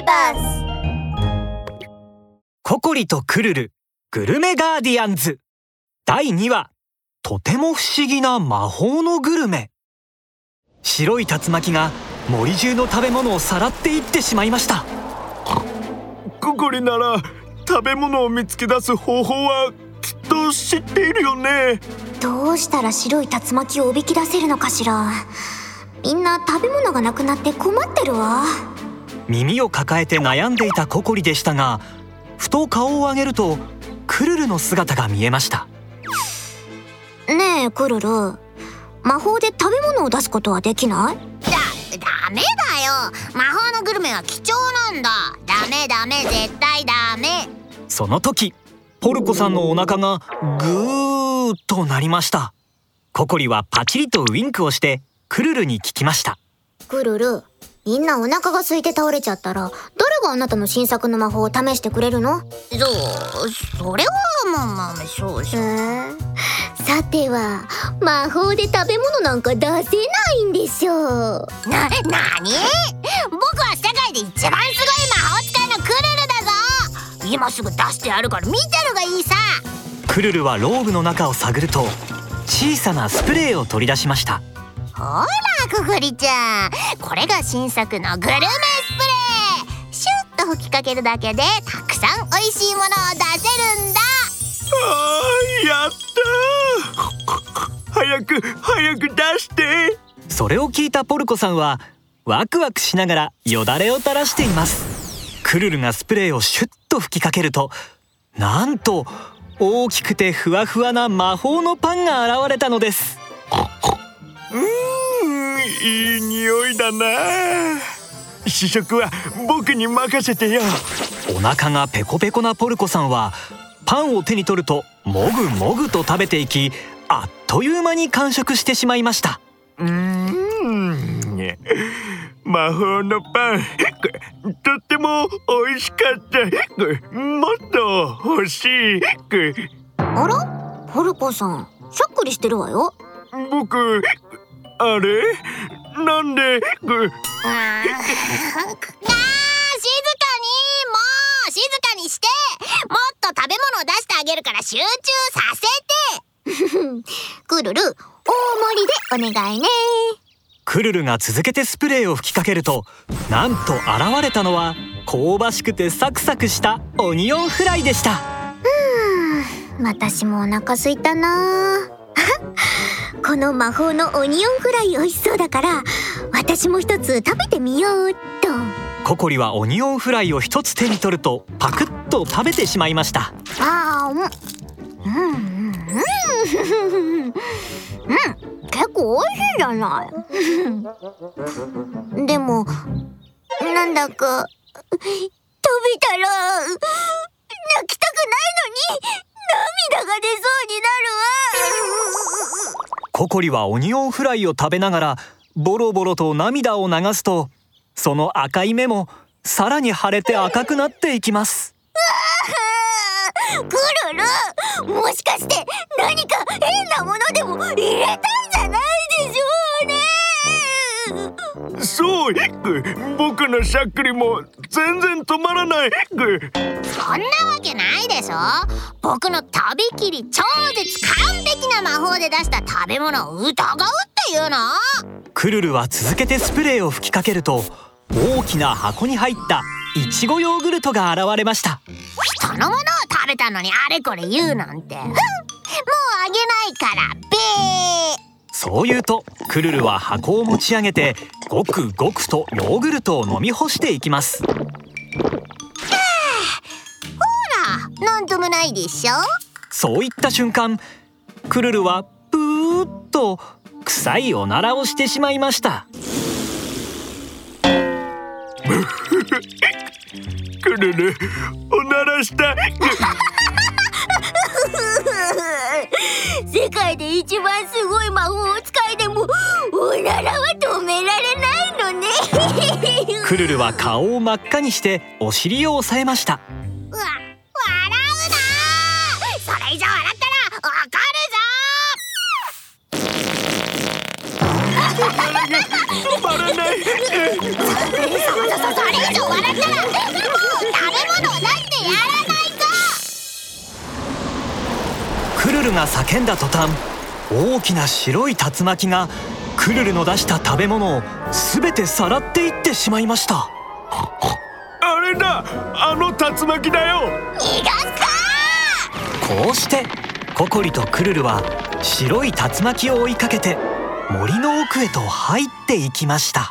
ビバスココリとクルルグルメガーディアンズ。第2話とても不思議な魔法のグルメ。白い竜巻が森中の食べ物をさらっていってしまいました。ココリなら食べ物を見つけ出す方法はきっと知っているよね。どうしたら白い竜巻をおびき出せるのかしら。みんな食べ物がなくなって困ってるわ耳を抱えて悩んでいたココリでしたがふと顔を上げるとクルルの姿が見えました。ねえクルル。魔法で食べ物を出すことはできない？だダメだよ。魔法のグルメは貴重なんだ。ダメダメ絶対ダメ。その時ポルコさんのお腹がぐーっとなりました。ココリはパチリとウインクをしてクルルに聞きました。クルルみんなお腹が空いて倒れちゃったら誰があなたの新作の魔法を試してくれるの？そうそれはまあまあそうそうさては魔法で食べ物なんか出せないんでしょう。な、なに僕は世界で一番すごい魔法使いのクルルだぞ。今すぐ出してやるから見てるがいいさ。クルルはローブの中を探ると小さなスプレーを取り出しましたほらクフリちゃん。これが新作のグルメスプレー。シュッと吹きかけるだけでたくさん美味しいものを出せるんだ。あーやった早く早く出して。それを聞いたポルコさんはワクワクしながらよだれを垂らしています。クルルがスプレーをシュッと吹きかけるとなんと大きくてふわふわな魔法のパンが現れたのです。うんいい匂いだな。試食は僕に任せてよ。お腹がペコペコなポルコさんはパンを手に取るともぐもぐと食べていきあっという間に完食してしまいました。うん。魔法のパン。とっても美味しかった。もっと欲しい。あら？ポルコさんしゃっくりしてるわよ。僕あれ？なんで？あー静かにもう静かにして。もっと食べ物を出してあげるから集中させて。クルル大盛りでお願いね。クルルが続けてスプレーを吹きかけるとなんと現れたのは香ばしくてサクサクしたオニオンフライでした。私もお腹すいたな この魔法のオニオンフライ美味しそうだから私も一つ食べてみようっと。ココリはオニオンフライを一つ手に取るとパクッと食べてしまいました。あーうん。うんうんうん。結構美味しいじゃないでもなん。だか食べたら泣きたくないのに涙が出そうになるわココリはオニオンフライを食べながらボロボロと涙を流すとその赤い目もさらに腫れて赤くなっていきます。クルルもしかして何のしゃっくりも全然止まらない。そんなわけないでしょ。僕のとびきり超絶完璧な魔法で出した食べ物を疑うっていうの。クルルは続けてスプレーを吹きかけると大きな箱に入ったいちごヨーグルトが現れました。人のものを食べたのにあれこれ言うなんて。ふん。もうあげないからそう言うとクルルは箱を持ち上げてごくごくとヨーグルトを飲み干していきます。ほらなんともないでしょ？そういった瞬間クルルはプーッと臭いおならをしてしまいました。クルルおならした 世界で一番すごい魔法使いでもおならは止められないのね。クルルは顔を真っ赤にしてお尻を押さえました。うわ叫んだ途端大きな白い竜巻がクルルの出した食べ物を全てさらっていってしまいました。あれだ。あの竜巻だよ。逃がすか。こうしてココリとクルルは白い竜巻を追いかけて森の奥へと入っていきました